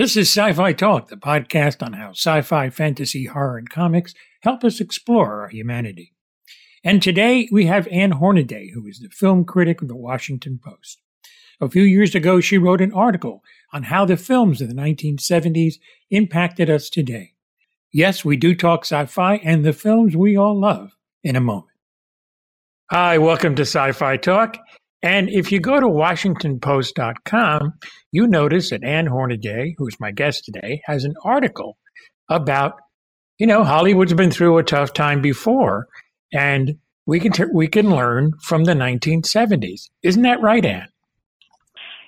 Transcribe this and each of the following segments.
This is Sci Fi Talk, the podcast on how sci fi, fantasy, horror, and comics help us explore our humanity. And today we have Ann Hornaday, who is the film critic of the Washington Post. A few years ago, she wrote an article on how the films of the 1970s impacted us today. Yes, we do talk sci fi and the films we all love in a moment. Hi, welcome to Sci Fi Talk. And if you go to WashingtonPost.com, you notice that Ann Hornaday, who's my guest today, has an article about, you know, Hollywood's been through a tough time before, and we can t- we can learn from the 1970s. Isn't that right, Ann?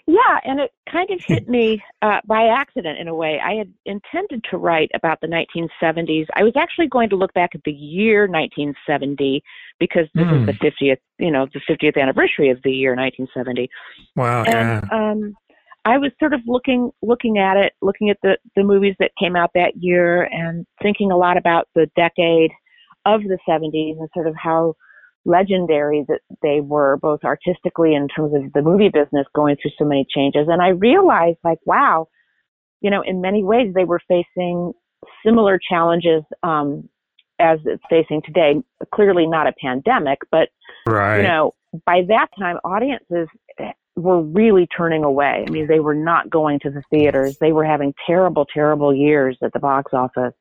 Yeah, and it kind of hit me uh, by accident in a way. I had intended to write about the 1970s. I was actually going to look back at the year 1970 because this mm. is the 50th, you know, the 50th anniversary of the year 1970. Wow. And yeah. um, I was sort of looking looking at it, looking at the the movies that came out that year, and thinking a lot about the decade of the 70s and sort of how legendary that they were, both artistically in terms of the movie business going through so many changes. And I realized, like, wow, you know, in many ways they were facing similar challenges um, as it's facing today. Clearly not a pandemic, but right. you know, by that time, audiences were really turning away. I mean, they were not going to the theaters. They were having terrible, terrible years at the box office.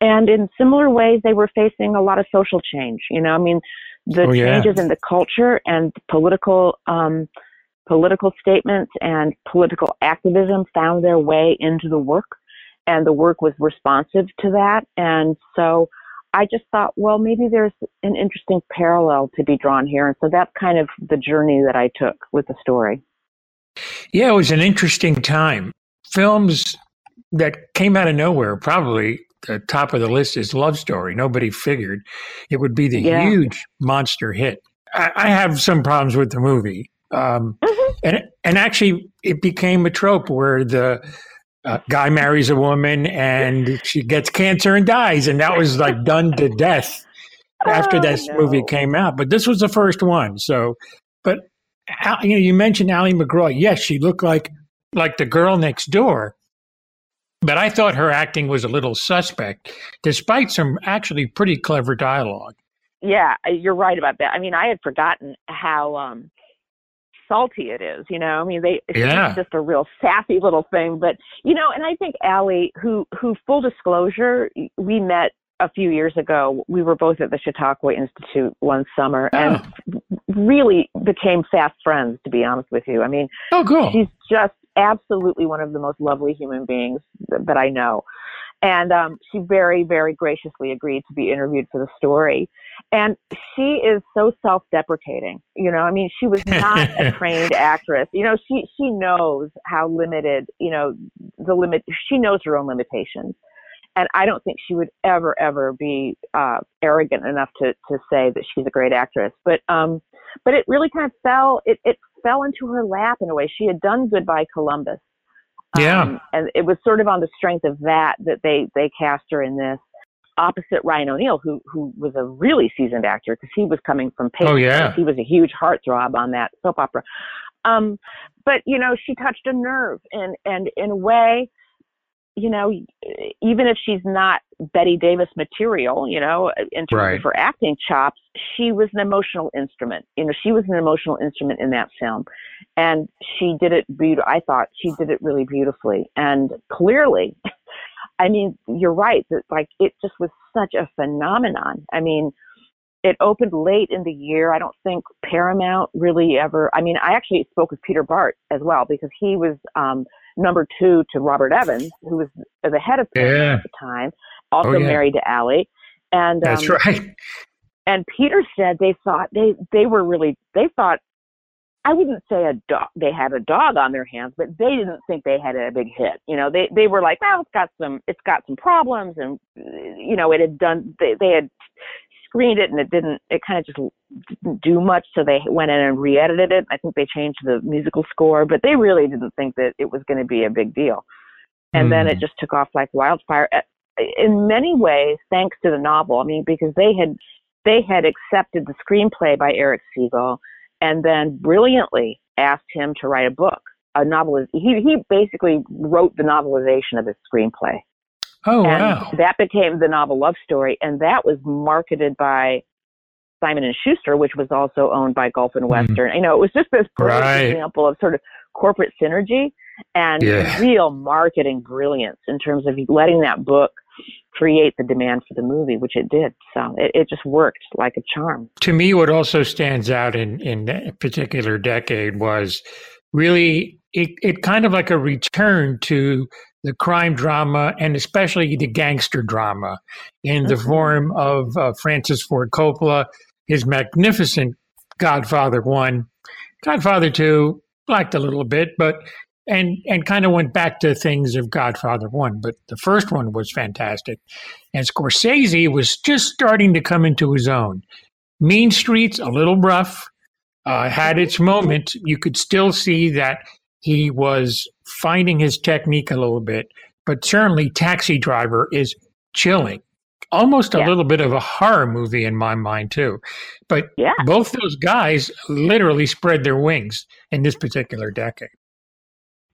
And in similar ways, they were facing a lot of social change. You know, I mean, the oh, yeah. changes in the culture and political um, political statements and political activism found their way into the work, and the work was responsive to that. And so, I just thought, well, maybe there's an interesting parallel to be drawn here, and so that's kind of the journey that I took with the story. Yeah, it was an interesting time. Films that came out of nowhere probably the top of the list is Love Story. Nobody figured it would be the yeah. huge monster hit. I, I, have some problems with the movie, um, mm-hmm. and and actually, it became a trope where the uh, guy marries a woman and she gets cancer and dies, and that was like done to death after oh, this no. movie came out. But this was the first one, so. But you know, you mentioned Ali MacGraw. Yes, she looked like like the girl next door but I thought her acting was a little suspect, despite some actually pretty clever dialogue. Yeah, you're right about that. I mean, I had forgotten how um, salty it is. You know, I mean, they yeah. it's just a real sassy little thing. But you know, and I think Ali, who who full disclosure, we met a few years ago. We were both at the Chautauqua Institute one summer, oh. and really became fast friends. To be honest with you, I mean, oh, cool. She's just absolutely one of the most lovely human beings that I know. And um, she very, very graciously agreed to be interviewed for the story. And she is so self-deprecating. You know, I mean, she was not a trained actress. You know, she she knows how limited. You know, the limit. She knows her own limitations. And I don't think she would ever, ever be uh, arrogant enough to to say that she's a great actress. But um, but it really kind of fell. It it fell into her lap in a way. She had done Goodbye Columbus. Yeah. Um, and it was sort of on the strength of that that they they cast her in this opposite Ryan O'Neal, who who was a really seasoned actor because he was coming from Paper. Oh yeah. He was a huge heartthrob on that soap opera. Um, but you know, she touched a nerve, and and in a way, you know, even if she's not Bette Davis material, you know, in terms right. of her acting chops, she was an emotional instrument. You know, she was an emotional instrument in that film, and she did it beautiful. I thought she did it really beautifully, and clearly, I mean, you're right that like it just was such a phenomenon. I mean, it opened late in the year. I don't think Paramount really ever. I mean, I actually spoke with Peter Bart as well because he was. um number two to Robert Evans, who was the head of Paramount yeah. at the time, also oh, yeah. married to Ali. And that's um, right. And Peter said they thought they they were really they thought I wouldn't say a dog they had a dog on their hands, but they didn't think they had a big hit. You know, they they were like, well, it's got some it's got some problems, and you know, it had done they they had screened it and it didn't it kind of just didn't do much so they went in and re-edited it i think they changed the musical score but they really didn't think that it was going to be a big deal and mm. then it hmm. just took off like wildfire in many ways thanks to the novel i mean because they had they had accepted the screenplay by Erich Segal and then brilliantly asked him to write a book a novel. He he basically wrote the novelization of his screenplay. Oh and wow! That became the novel Love Story, and that was marketed by Simon and Schuster, which was also owned by Gulf and Mm-hmm. Western. You know, it was just this great Right. example of sort of corporate synergy and Yeah. real marketing brilliance in terms of letting that book create the demand for the movie, which it did. So it, it just worked like a charm. to me, what also stands out in in that particular decade was really it, it kind of like a return to the crime drama and especially the gangster drama in the form of uh, Francis Ford Coppola, his magnificent Godfather one, Godfather two, liked a little bit, but and and kind of went back to things of Godfather one, but the first one was fantastic, and Scorsese was just starting to come into his own. Mean Streets, a little rough, uh, had its moment. You could still see that he was finding his technique a little bit, but certainly Taxi Driver is chilling. Almost a Yeah. little bit of a horror movie in my mind, too. But Yeah. both those guys literally spread their wings in this particular decade.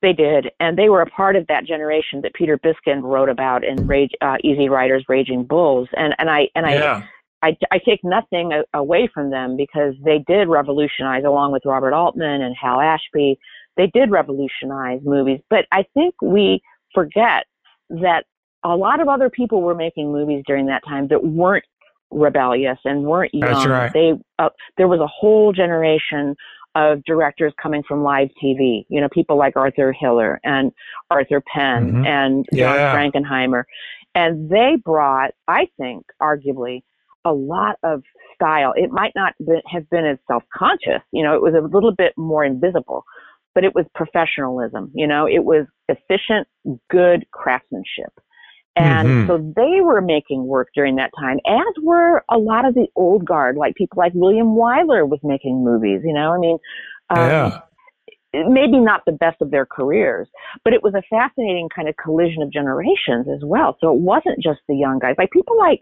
They did, and they were a part of that generation that Peter Biskind wrote about in Rage, uh, Easy Riders, Raging Bulls, and and I and I yeah. I, I take nothing away from them because they did revolutionize, along with Robert Altman and Hal Ashby, they did revolutionize movies. But I think we forget that a lot of other people were making movies during that time that weren't rebellious and weren't young. That's right. They uh, there was a whole generation of directors coming from live TV. You know, people like Arthur Hiller and Arthur Penn Mhm. and John Yeah. Frankenheimer, and they brought, I think, arguably a lot of style. It might not be, have been as self-conscious, you know, it was a little bit more invisible, but it was professionalism, you know, it was efficient, good craftsmanship. And Mhm. so they were making work during that time, as were a lot of the old guard, like people like William Wyler was making movies, you know, I mean, um, yeah. maybe not the best of their careers, but it was a fascinating kind of collision of generations as well. So it wasn't just the young guys, like people like,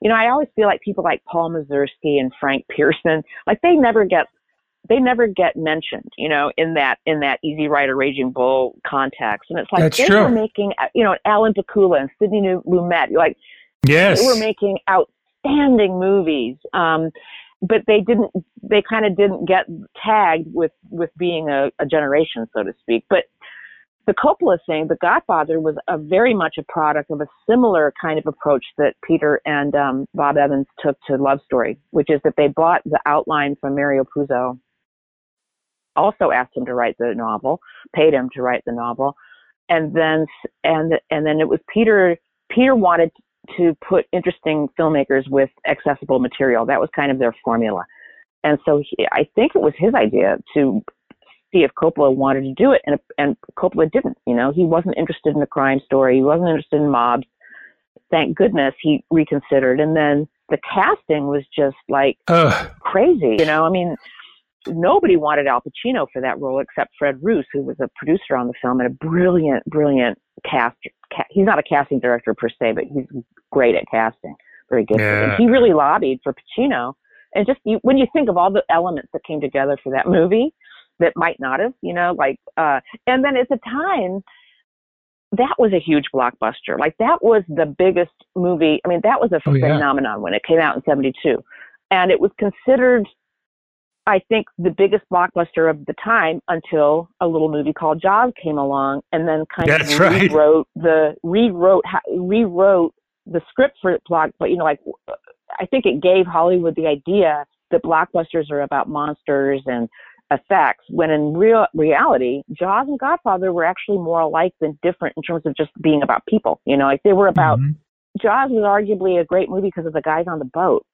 you know, I always feel like people like Paul Mazursky and Frank Pierson, like they never get, they never get mentioned, you know, in that in that Easy Rider Raging Bull context. And it's like That's they true. were making, you know, Alan Pakula and Sidney Lumet, like Yes. they were making outstanding movies um but they didn't they kind of didn't get tagged with with being a, a generation so to speak but the Coppola thing, The Godfather, was a very much a product of a similar kind of approach that Peter and um, Bob Evans took to Love Story, which is that they bought the outline from Mario Puzo, also asked him to write the novel, paid him to write the novel, and then and and then it was Peter. Peter wanted to put interesting filmmakers with accessible material. That was kind of their formula. And so he, I think it was his idea to see if Coppola wanted to do it, and and Coppola didn't. You know, he wasn't interested in the crime story. He wasn't interested in mobs. Thank goodness he reconsidered. And then the casting was just like Ugh. crazy. You know, I mean, nobody wanted Al Pacino for that role except Fred Roos, who was a producer on the film and a brilliant, brilliant cast. Ca- he's not a casting director per se, but he's great at casting. Very good. Yeah. And he really lobbied for Pacino. And just you, when you think of all the elements that came together for that movie, that might not have, you know, like, uh, and then at the time, that was a huge blockbuster. Like that was the biggest movie. I mean, that was a Oh, yeah. phenomenon when it came out in 72. And it was considered, I think, the biggest blockbuster of the time until a little movie called Jaws came along and then kind That's of right. rewrote the, rewrote, rewrote the script for block, but you know, like, I think it gave Hollywood the idea that blockbusters are about monsters and effects when in real reality jaws and godfather were actually more alike than different in terms of just being about people you know like they were about Mhm. jaws was arguably a great movie because of the guys on the boat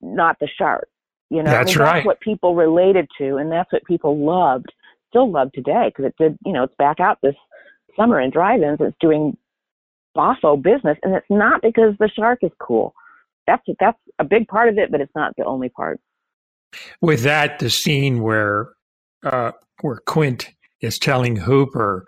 not the shark you know I That's mean, right. that's what people related to and that's what people loved still love today because it did you know it's back out this summer in drive-ins it's doing boffo business and it's not because the shark is cool that's that's a big part of it but it's not the only part With that, the scene where uh, where Quint is telling Hooper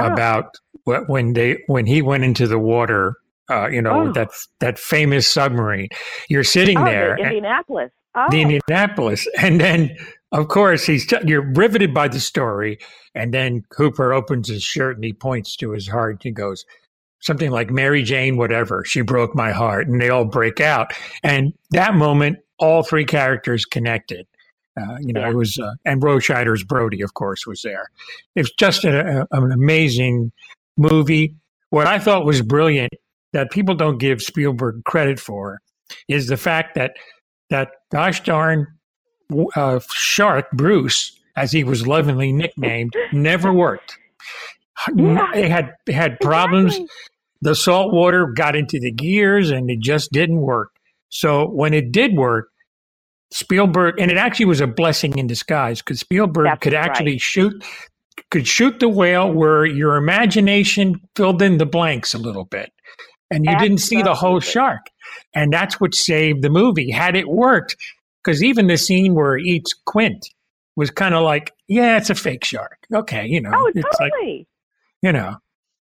Oh. about what, when they when he went into the water, uh, you know, Oh. that that famous submarine. You're sitting oh there, the indianapolis oh the Indianapolis, and then of course, he's you're riveted by the story, and then Cooper opens his shirt and he points to his heart. He goes something like Mary Jane, whatever. She broke my heart, and they all break out. And that moment, all three characters connected. Uh, you know, yeah. it was, uh, and Roy Scheider's Brody, of course, was there. It's just a, a, an amazing movie. What I thought was brilliant that people don't give Spielberg credit for is the fact that that gosh darn uh, shark Bruce, as he was lovingly nicknamed, never worked. Yeah. It had it had problems. Exactly. The salt water got into the gears, and it just didn't work. So when it did work, Spielberg, and it actually was a blessing in disguise because Spielberg That's could actually right. shoot could shoot the whale where your imagination filled in the blanks a little bit and you Absolutely. didn't see the whole shark and that's what saved the movie had it worked because even the scene where he eats quint was kind of like yeah it's a fake shark okay you know oh, it's totally. like you know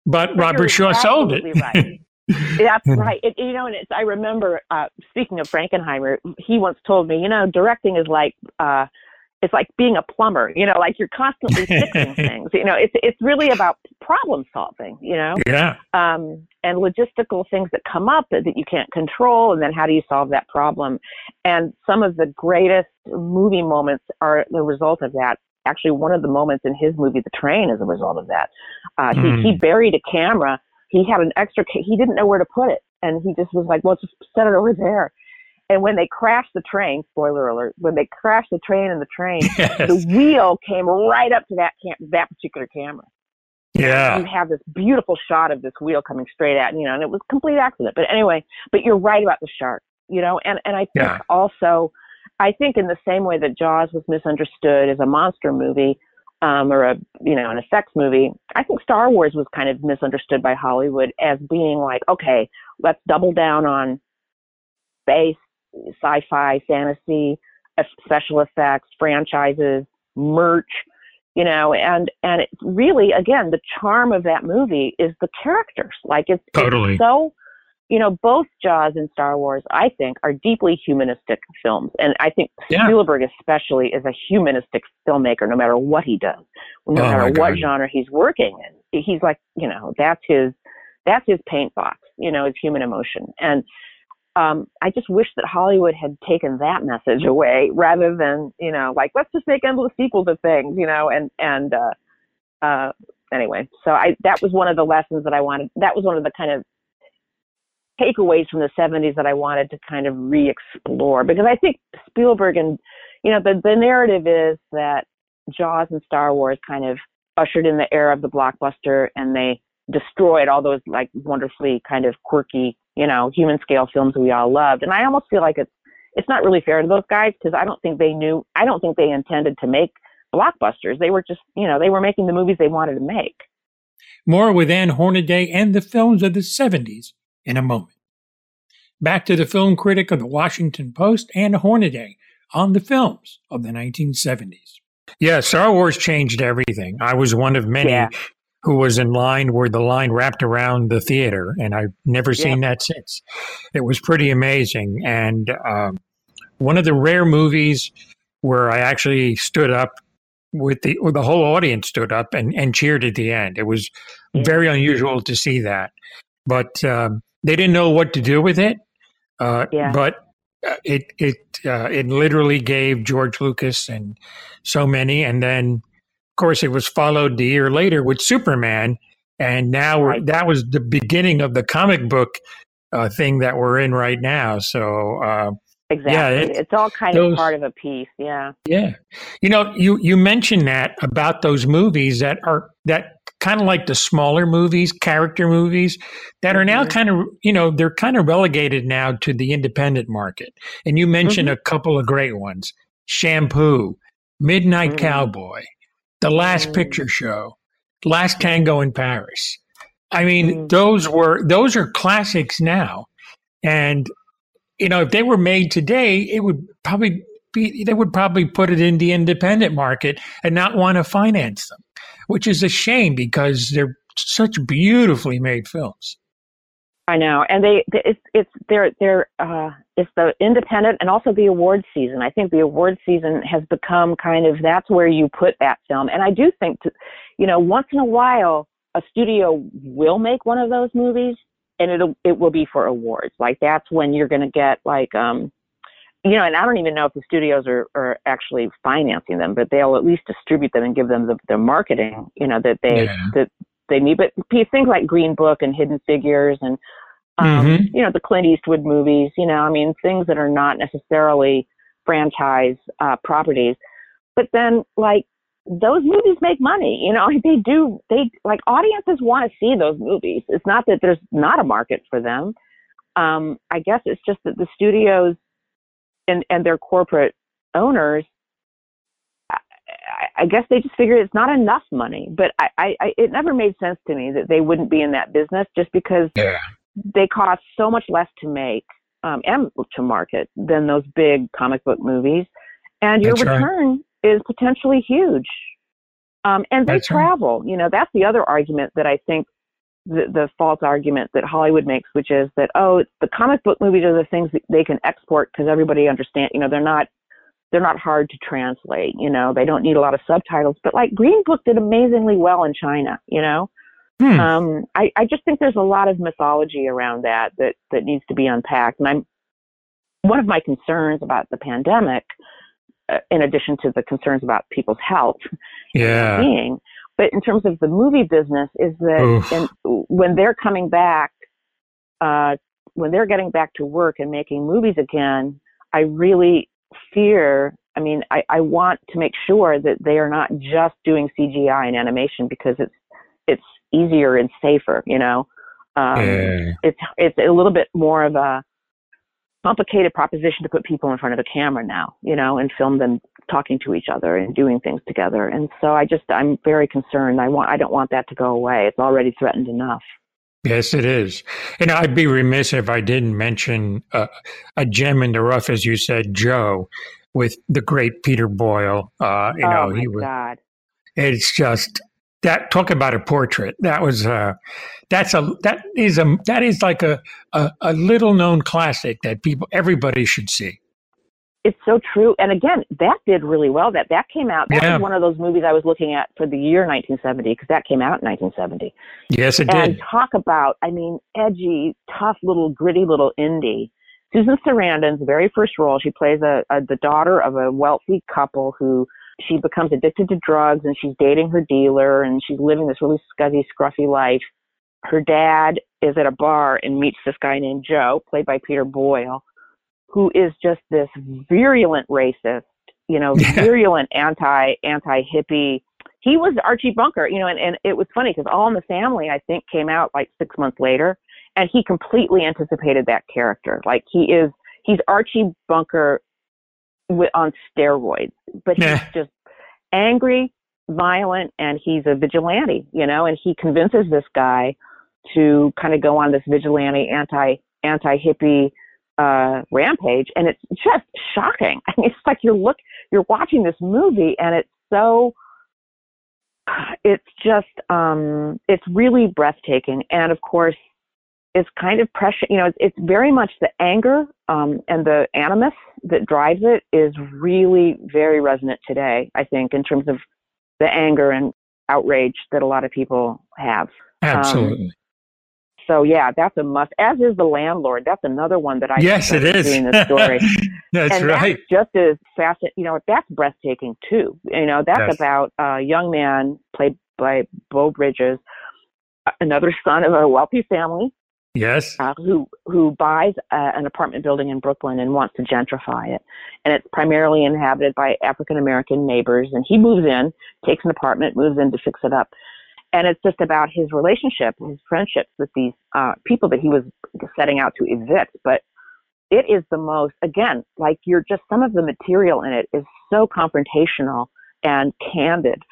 but, but robert shaw sold it right. That's right. It, you know, and it's, I remember uh, speaking of Frankenheimer, he once told me, you know, directing is like uh, it's like being a plumber. You know, like you're constantly fixing things. You know, it's it's really about problem solving. You know, yeah, um, and logistical things that come up that, you can't control, and then how do you solve that problem? And some of the greatest movie moments are the result of that actually one of the moments in his movie the train is a result of that uh, mm. he, he hmm. buried a camera he had an extra he didn't know where to put it and he just was like well just set it over there and when they crashed the train, spoiler alert, when they crashed the train and the train, yes. the wheel came right up to that cam- that particular camera. Yeah. You have this beautiful shot of this wheel coming straight at you know, and it was complete accident. But anyway, but you're right about the shark, you know, and and I think yeah. also, I think in the same way that Jaws was misunderstood as a monster movie, um, or a you know an effects movie, I think Star Wars was kind of misunderstood by Hollywood as being like, okay, let's double down on space sci-fi, fantasy, special effects, franchises, merch, you know, and and it really again the charm of that movie is the characters. Like it's, totally it's so you know, both Jaws and Star Wars, I think, are deeply humanistic films. And I think yeah. Spielberg especially is a humanistic filmmaker no matter what he does. No oh matter what genre he's working in. He's like, you know, that's his that's his paint box, you know, it's human emotion. And um, I just wish that Hollywood had taken that message away rather than, you know, like let's just make endless sequels of things, you know, and and uh, uh, anyway, so I that was one of the lessons that I wanted. That was one of the kind of takeaways from the 70s that I wanted to kind of re-explore because I think Spielberg and you know the the narrative is that Jaws and Star Wars kind of ushered in the era of the blockbuster and they destroyed all those like wonderfully kind of quirky you know, human scale films we all loved. And I almost feel like it's it's not really fair to those guys because I don't think they knew I don't think they intended to make blockbusters. They were just, you know, they were making the movies they wanted to make. More with Ann Hornaday and the films of the 70s in a moment. Back to the film critic of the Washington Post, Ann Hornaday, on the films of the 1970s. Yeah, Star Wars changed everything. I was one of many yeah who was in line where the line wrapped around the theater, and I've never seen that since. It was pretty amazing, and um, one of the rare movies where I actually stood up with the the whole audience stood up and, and cheered at the end. It was very unusual to see that, but um, they didn't know what to do with it. Uh, yeah. But uh, it it uh, it literally gave George Lucas and so many, and then course, it was followed the year later with Superman, and now right. that was the beginning of the comic book uh, thing that we're in right now. So. Uh, Exactly. Yeah, it, it's all kind those, of part of a piece. Yeah. Yeah. You know, you you mentioned that about those movies that are that kind of like the smaller movies, character movies that are now mm-hmm. kind of, you know, they're kind of relegated now to the independent market. And you mentioned mm-hmm. a couple of great ones. Shampoo, Midnight mm-hmm. Cowboy, the Last mm. Picture Show, Last Tango in Paris. I mean, mm. those were those are classics now, and you know if they were made today, it would probably be they would probably put it in the independent market and not want to finance them, which is a shame because they're such beautifully made films. I know, and they, they it's they're they're uh, it's the independent and also the award season. I think the award season has become kind of that's where you put that film, and I do think to, you know once in a while a studio will make one of those movies, and it'll it will be for awards. Like that's when you're going to get like um you know, and I don't even know if the studios are, are actually financing them, but they'll at least distribute them and give them the, the marketing, you know, that they yeah. that they need. But things like Green Book and Hidden Figures and um, mm-hmm. you know the Clint Eastwood movies, you know, I mean things that are not necessarily franchise uh, properties, but then like those movies make money, you know, they do. They like audiences want to see those movies. It's not that there's not a market for them. Um, I guess it's just that the studios and and their corporate owners I guess they just figured it's not enough money. But I, I, I, it never made sense to me that they wouldn't be in that business just because yeah. They cost so much less to make um, and to market than those big comic book movies, and your that's return right. is potentially huge. Um, and they that's travel. Right. You know, that's the other argument that I think the, the false argument that Hollywood makes, which is that oh, the comic book movies are the things that they can export because everybody understand. You know, they're not they're not hard to translate. You know, they don't need a lot of subtitles. But like Green Book did amazingly well in China. You know, hmm. um, I I just think there's a lot of mythology around that that that needs to be unpacked. And I'm one of my concerns about the pandemic, uh, in addition to the concerns about people's health, yeah, being but in terms of the movie business, is that in, when they're coming back, uh, when they're getting back to work and making movies again, I really fear. I mean, I, I want to make sure that they are not just doing CGI and animation because it's it's easier and safer. You know, um, yeah. it's it's a little bit more of a complicated proposition to put people in front of a camera now, you know, and film them talking to each other and doing things together. And so I just I'm very concerned. I want I don't want that to go away. It's already threatened enough. Yes, it is. And I'd be remiss if I didn't mention uh, a gem in the rough, as you said, Joe, with the great Peter Boyle. Uh, you oh know, my he was. God. It's just that talk about a portrait. That was uh that's a that is a that is like a, a, a little known classic that people everybody should see. It's so true. And again that did really well. That that came out that yeah. was one of those movies i was looking at for the year 1970 because that came out in 1970 yes it did. and did. talk about i mean edgy tough little gritty little indie. Susan sarandon's very first role she plays a, a the daughter of a wealthy couple who she becomes addicted to drugs and she's dating her dealer and she's living this really scuzzy, scruffy life. Her dad is at a bar and meets this guy named Joe, played by Peter Boyle, who is just this virulent racist, you know, virulent anti anti hippie. He was Archie Bunker, you know, and, and it was funny because All in the Family, I think, came out like six months later, and he completely anticipated that character. Like he is, he's Archie Bunker on steroids, but he's just angry, violent, and he's a vigilante, you know, and he convinces this guy to kind of go on this vigilante anti anti hippie uh, rampage, and it's just shocking. I mean, it's like you're look you're watching this movie, and it's so it's just um it's really breathtaking and of course is kind of pressure. You know, it's, it's very much the anger um, and the animus that drives it is really very resonant today. I think in terms of the anger and outrage that a lot of people have. Absolutely. Um, so yeah, that's a must. As is the landlord. That's another one that I yes, it is in the story. that's and right. That's just as fascinating. You know, that's breathtaking too. You know, that's yes. about a young man played by Beau Bridges, another son of a wealthy family Yes. Uh, who who buys uh, an apartment building in Brooklyn and wants to gentrify it, and it's primarily inhabited by African American neighbors. And he moves in, takes an apartment, moves in to fix it up, and it's just about his relationship, his friendships with these uh, people that he was setting out to evict. But it is the most, again, like you're just some of the material in it is so confrontational and candid,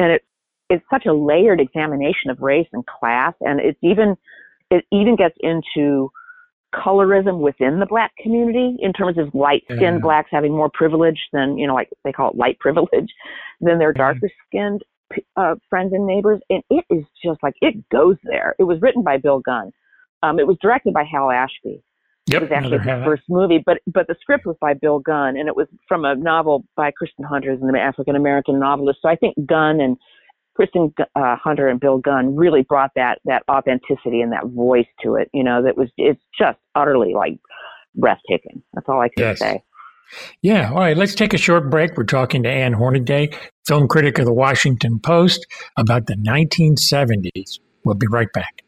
and it's it's such a layered examination of race and class, and it's even it even gets into colorism within the black community in terms of light skinned yeah. blacks having more privilege than, you know, like they call it light privilege than their darker skinned uh, friends and neighbors. And it is just like, it goes there. It was written by Bill Gunn. Um, it was directed by Hal Ashby. Yep, it was actually his first movie, but but the script was by Bill Gunn, and it was from a novel by Kristin Hunter, an African American novelist. So I think Gunn and Kristin uh, Hunter and Bill Gunn really brought that that authenticity and that voice to it. You know, that was it's just utterly like breathtaking. That's all I can Yes. say. Yeah. All right. Let's take a short break. We're talking to Ann Hornaday, film critic of the Washington Post, about the 1970s. We'll be right back.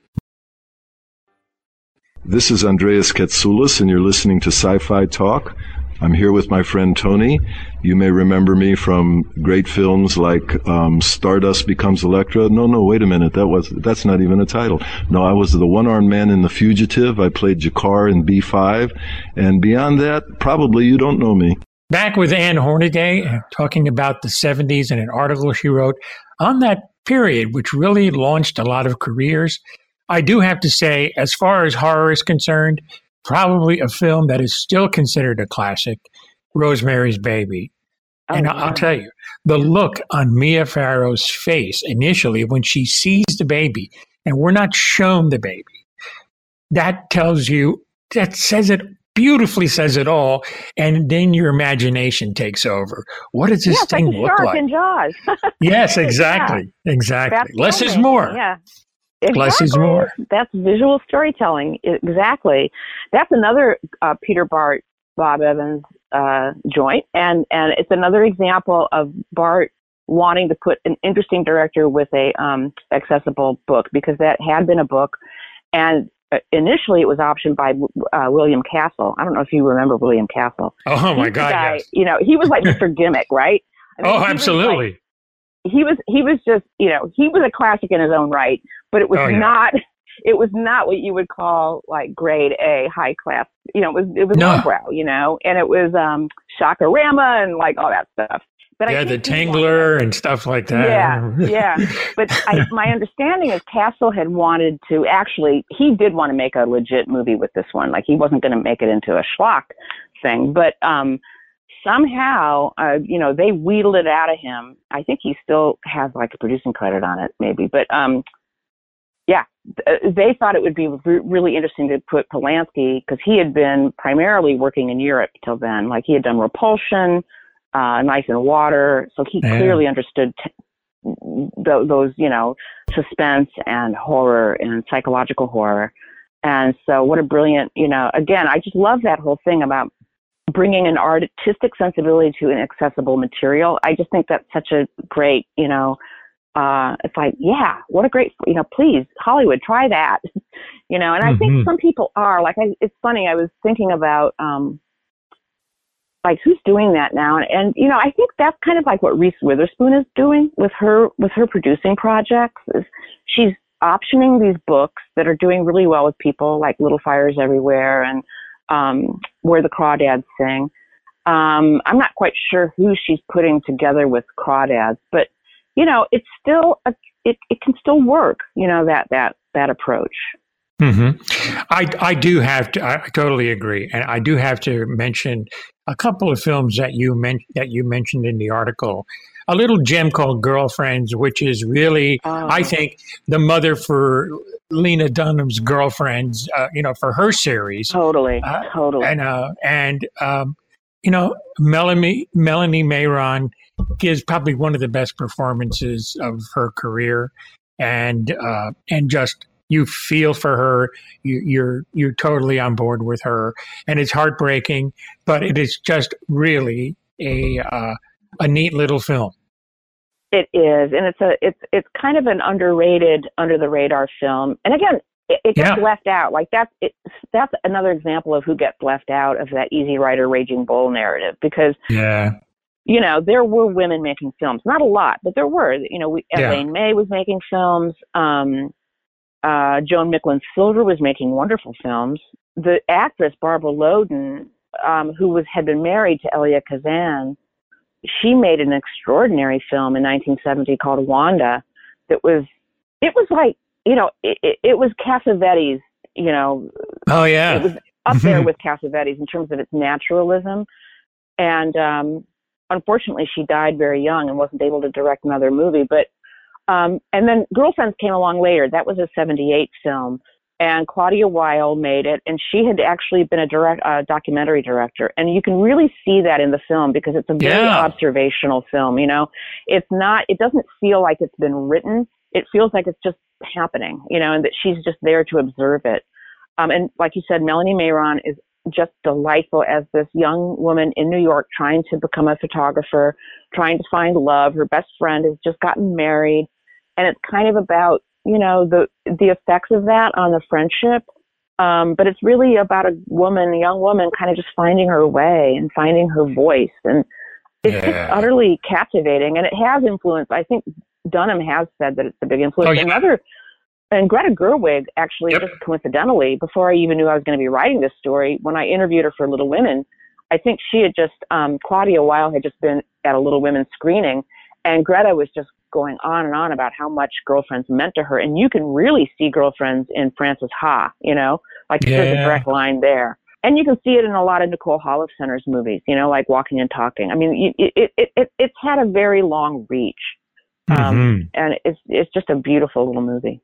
This is Andreas Katsulas, and you're listening to Sci Fi Talk. I'm here with my friend Tony. You may remember me from great films like um, Stardust Becomes Electra. No, no, wait a minute. That was that's not even a title. No, I was the one-armed man in The Fugitive. I played G'Kar in B5, and beyond that, probably you don't know me. Back with Ann Hornaday, uh, talking about the 70s and an article she wrote on that period, which really launched a lot of careers. I do have to say, as far as horror is concerned, probably a film that is still considered a classic, Rosemary's Baby. Oh, and yeah. I'll tell you, the look on Mia Farrow's face initially when she sees the baby, and we're not shown the baby, that tells you, that says it beautifully says it all. And then your imagination takes over. What does this yeah, it's like thing look like? yes, exactly. Exactly. That's Less is more. Yeah. Less is Exactly. more. That's visual storytelling. Exactly. That's another uh, Peter Bart, Bob Evans uh, joint, and and it's another example of Bart wanting to put an interesting director with a um, accessible book because that had been a book, and uh, initially it was optioned by uh, William Castle. I don't know if you remember William Castle. Oh, my God. guy, yes. You know, he was like Mr. Gimmick, right? I mean, Oh, was like- absolutely. he was he was just you know he was a classic in his own right, but it was Oh, yeah. not it was not what you would call like grade A high class. You know, it was it was No. lowbrow, you know, and it was um Shakarama and like all that stuff. But yeah, the Tingler and stuff like that. Yeah, yeah. But I, my understanding is Castle had wanted to actually, he did want to make a legit movie with this one. Like he wasn't going to make it into a schlock thing. But um, somehow, uh, you know, they wheedled it out of him. I think he still has like a producing credit on it, maybe. But um, yeah, they thought it would be re- really interesting to put Polanski because he had been primarily working in Europe till then. Like he had done Repulsion, uh, Knife in Water, so he Yeah. clearly understood t- th- those, you know, suspense and horror and psychological horror. And so, what a brilliant, you know, again, I just love that whole thing about bringing an artistic sensibility to an accessible material. I just think that's such a great, you know, uh, it's like, yeah, what a great, you know, please, Hollywood, try that, you know. And I Mhm. think some people are like, I, it's funny. I was thinking about, um, like who's doing that now and, and you know i think that's kind of like what reese witherspoon is doing with her with her producing projects is she's optioning these books that are doing really well with people like little fires everywhere and um where the crawdads sing um i'm not quite sure who she's putting together with crawdads but you know it's still a, it, it can still work you know that that that approach hmm I I do have to. I totally agree, and I do have to mention a couple of films that you men- that you mentioned in the article. A little gem called Girlfriends, which is really, Oh. I think, the mother for Lena Dunham's Girlfriends. Uh, you know, for her series, totally Uh, totally and uh, and um, you know, Melanie Melanie Mayron gives probably one of the best performances of her career, and uh, and just you feel for her. You, you're you're totally on board with her, and it's heartbreaking, but it is just really a uh, a neat little film. It is, and it's a it's it's kind of an underrated, under the radar film. And again, it, it gets Yeah. left out. Like that's it, that's another example of who gets left out of that Easy Rider, Raging Bull narrative. Because Yeah, you know there were women making films, not a lot, but there were. You know, we, Yeah. Elaine May was making films. Um, uh, Joan Micklin Silver was making wonderful films. The actress Barbara Loden, um, who was had been married to Elia Kazan, she made an extraordinary film in 1970 called Wanda. That was, it was like, you know, it, it, it was Cassavetes, you know, oh yeah. it was up there with Cassavetes in terms of its naturalism. And um, unfortunately, she died very young and wasn't able to direct another movie. But um, and then Girlfriends came along later. That was a '78 film. and Claudia Weill made it, and she had actually been a direct uh, documentary director, and you can really see that in the film because it's a very Yeah. observational film. You know, it's not, it doesn't feel like it's been written. It feels like it's just happening, you know, and that she's just there to observe it. Um, and like you said, Melanie Mayron is just delightful as this young woman in New York trying to become a photographer, trying to find love. Her best friend has just gotten married, and it's kind of about you know the the effects of that on the friendship. Um, but it's really about a woman, a young woman, kind of just finding her way and finding her voice, and it's Yeah. just utterly captivating. And it has influenced, I think Dunham has said that it's a big influence. Oh, yeah. Another and Greta Gerwig, actually, Yep. just coincidentally, before I even knew I was going to be writing this story, when I interviewed her for Little Women, I think she had just, um, Claudia Weill had just been at a Little Women screening, and Greta was just going on and on about how much Girlfriends meant to her. And you can really see Girlfriends in Frances Ha, you know, like there's a direct line there. And you can see it in a lot of Nicole Holofcener's movies, you know, like Walking and Talking. I mean, it, it, it, it, it's had a very long reach. Um, Mhm. and it's it's just a beautiful little movie.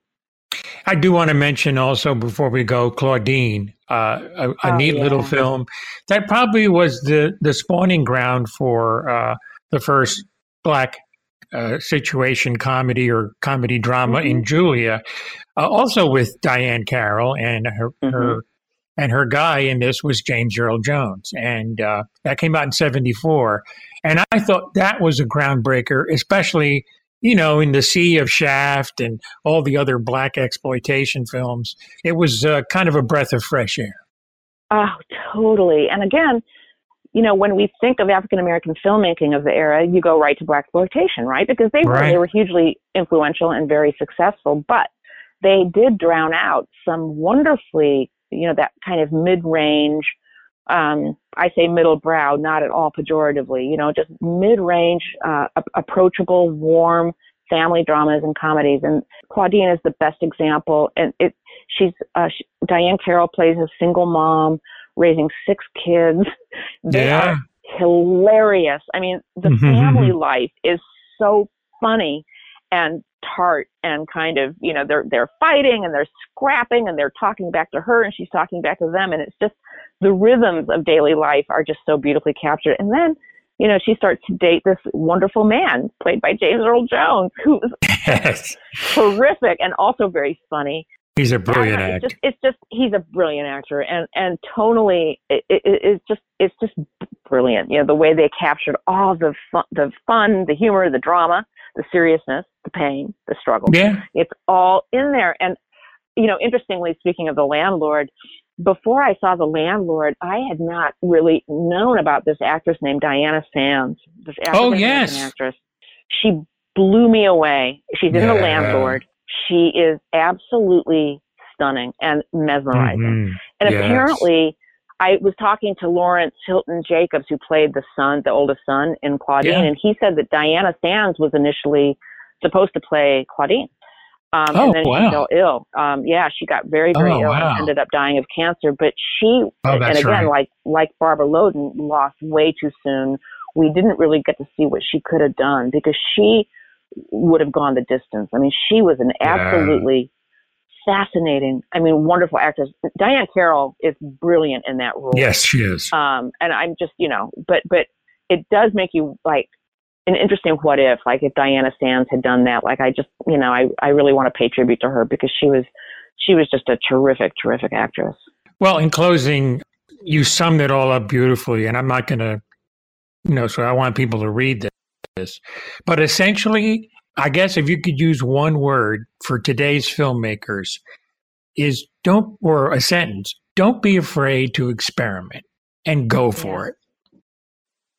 I do want to mention also before we go, Claudine, uh, a, a Oh, neat little film that probably was the the spawning ground for uh, the first black uh, situation comedy or comedy drama in Julia. Uh, also with Diahann Carroll and her her and her guy in this was James Earl Jones, and uh, that came out in '74. And I thought that was a groundbreaker, especially you know in the sea of Shaft and all the other black exploitation films. It was uh, kind of a breath of fresh air. Oh, totally. And again, you know, when we think of African American filmmaking of the era, you go right to black exploitation, right? Because they were Right. they were hugely influential and very successful, but they did drown out some wonderfully, you know, that kind of mid-range. Um, I say middle brow, not at all pejoratively. You know, just mid-range, uh, approachable, warm family dramas and comedies. And Claudine is the best example. And it, she's uh, she, Diahann Carroll plays a single mom raising six kids. They Yeah. are hilarious. I mean, the Mhm, family mhm. life is so funny and tart and kind of, you know, they're they're fighting and they're scrapping and they're talking back to her and she's talking back to them and it's just the rhythms of daily life are just so beautifully captured. And then, you know, she starts to date this wonderful man played by James Earl Jones, who is Yes, terrific and also very funny. he's a brilliant know, it's actor. just it's just he's a brilliant actor and and tonally it, it, it's just it's just brilliant you know the way they captured all the fun the fun the humor the drama the seriousness the pain the struggle Yeah, it's all in there and you know interestingly speaking of the landlord before I saw the landlord I had not really known about this actress named Diana Sands this Oh, yes. actress she blew me away she's in the landlord she is absolutely stunning and mesmerizing. Mhm. And Yes. apparently, I was talking to Lawrence Hilton Jacobs, who played the son, the oldest son in Claudine, Yeah. and he said that Diana Sands was initially supposed to play Claudine. Um, Oh, and then wow. she fell ill. Um, yeah, she got very, very Oh, ill wow. and ended up dying of cancer. But she, Oh, and again, right. like like Barbara Loden, lost way too soon. We didn't really get to see what she could have done because she would have gone the distance. I mean, she was an Yeah. absolutely fascinating. I mean, wonderful actress. Diahann Carroll is brilliant in that role. Yes, she is. Um, and I'm just, you know, but but it does make you like an interesting what if, like if Diana Sands had done that. Like I just, you know, I I really want to pay tribute to her because she was she was just a terrific, terrific actress. Well, in closing, you summed it all up beautifully, and I'm not going to, you know, so I want people to read this. But essentially, I guess if you could use one word for today's filmmakers, is don't, or a sentence, don't be afraid to experiment and go for it.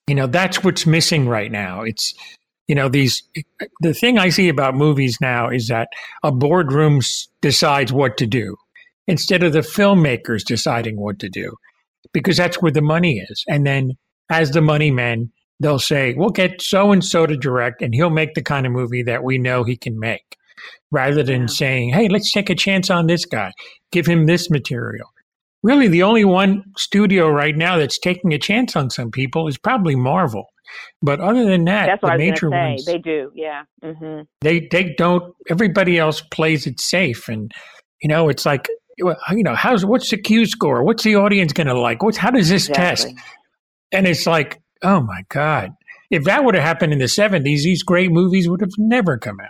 You know, that's what's missing right now. It's, you know, these, the thing I see about movies now is that a boardroom decides what to do instead of the filmmakers deciding what to do because that's where the money is. And then as the money men, they'll say, we'll get so and so to direct and he'll make the kind of movie that we know he can make rather than Yeah. saying, hey, let's take a chance on this guy, give him this material. Really, the only one studio right now that's taking a chance on some people is probably Marvel. But other than that, That's what the major ones they do, yeah. hmm they they don't everybody else plays it safe and you know it's like you know, how's what's the Q score? What's the audience going to like? What's how does this Exactly. test? And it's like, oh my god, if that would have happened in the seventies, these great movies would have never come out.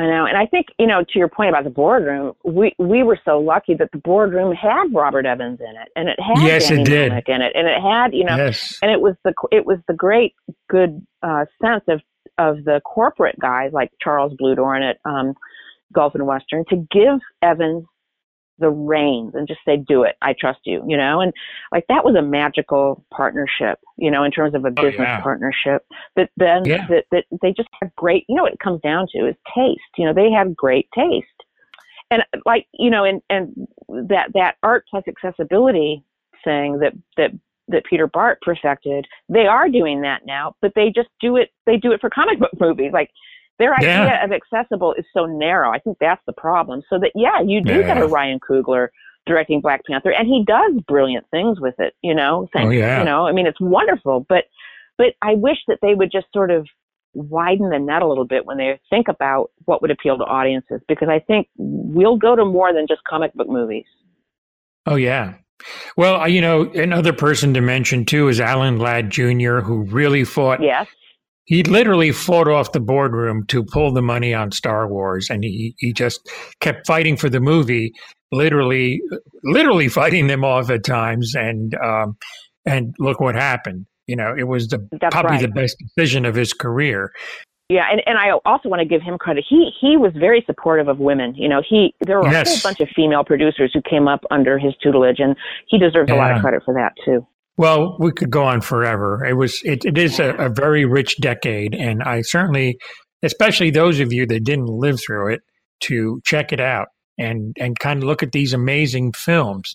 I know, and I think you know to your point about the boardroom, we we were so lucky that the boardroom had Robert Evans in it, and it had Yes, Danny it did. In it, and it had you know, Yes, and it was the it was the great good uh, sense of of the corporate guys like Charles Bluhdorn at um, Gulf and Western to give Evans the reins and just say, "Do it, I trust you," you know, and like that was a magical partnership, you know, in terms of a Oh, business yeah. partnership. That then Yeah. that that they just have great, you know, what it comes down to is taste. You know, they have great taste, and like you know, and and that that art plus accessibility thing that that that Peter Bart perfected, they are doing that now, but they just do it. They do it for comic book movies, like. Their idea Yeah. of accessible is so narrow. I think that's the problem. So that yeah, you do get a Ryan Coogler directing Black Panther, and he does brilliant things with it. You know, thanks. Oh, yeah. You know, I mean, it's wonderful. But but I wish that they would just sort of widen the net a little bit when they think about what would appeal to audiences, because I think we'll go to more than just comic book movies. oh yeah. Well, you know, another person to mention too is Alan Ladd Jr., who really fought. Yes. He literally fought off the boardroom to pull the money on Star Wars, and he he just kept fighting for the movie, literally, literally fighting them off at times. And um, and look what happened. You know, it was the That's probably right. the best decision of his career. Yeah, and, and I also want to give him credit. He he was very supportive of women. You know, he there were a whole bunch of female producers who came up under his tutelage, and he deserves a lot of credit for that too. Well, we could go on forever. It was it, it is a, a very rich decade, and I certainly, especially those of you that didn't live through it, to check it out and and kind of look at these amazing films,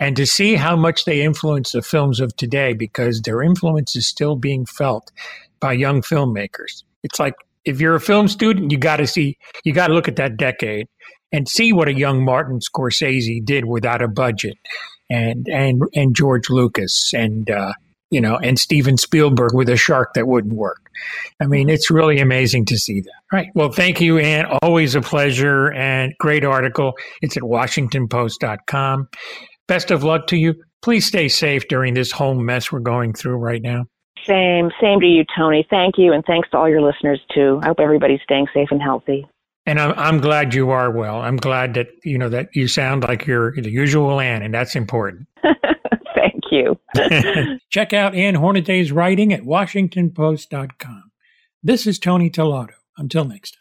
and to see how much they influence the films of today, because their influence is still being felt by young filmmakers. It's like if you're a film student, you got to see, you got to look at that decade and see what a young Martin Scorsese did without a budget, and and and George Lucas and uh, you know and Steven Spielberg with a shark that wouldn't work. I mean, it's really amazing to see that. Right. Well, thank you, Ann. Always a pleasure and great article. It's at WashingtonPost.com. Best of luck to you. Please stay safe during this whole mess we're going through right now. Same, same to you, Tony. Thank you, and thanks to all your listeners too. I hope everybody's staying safe and healthy. And I'm, I'm glad you are well. I'm glad that you know that you sound like you're the usual Ann, and that's important. Thank you. Check out Ann Hornaday's writing at WashingtonPost.com. This is Tony Tellado. Until next time.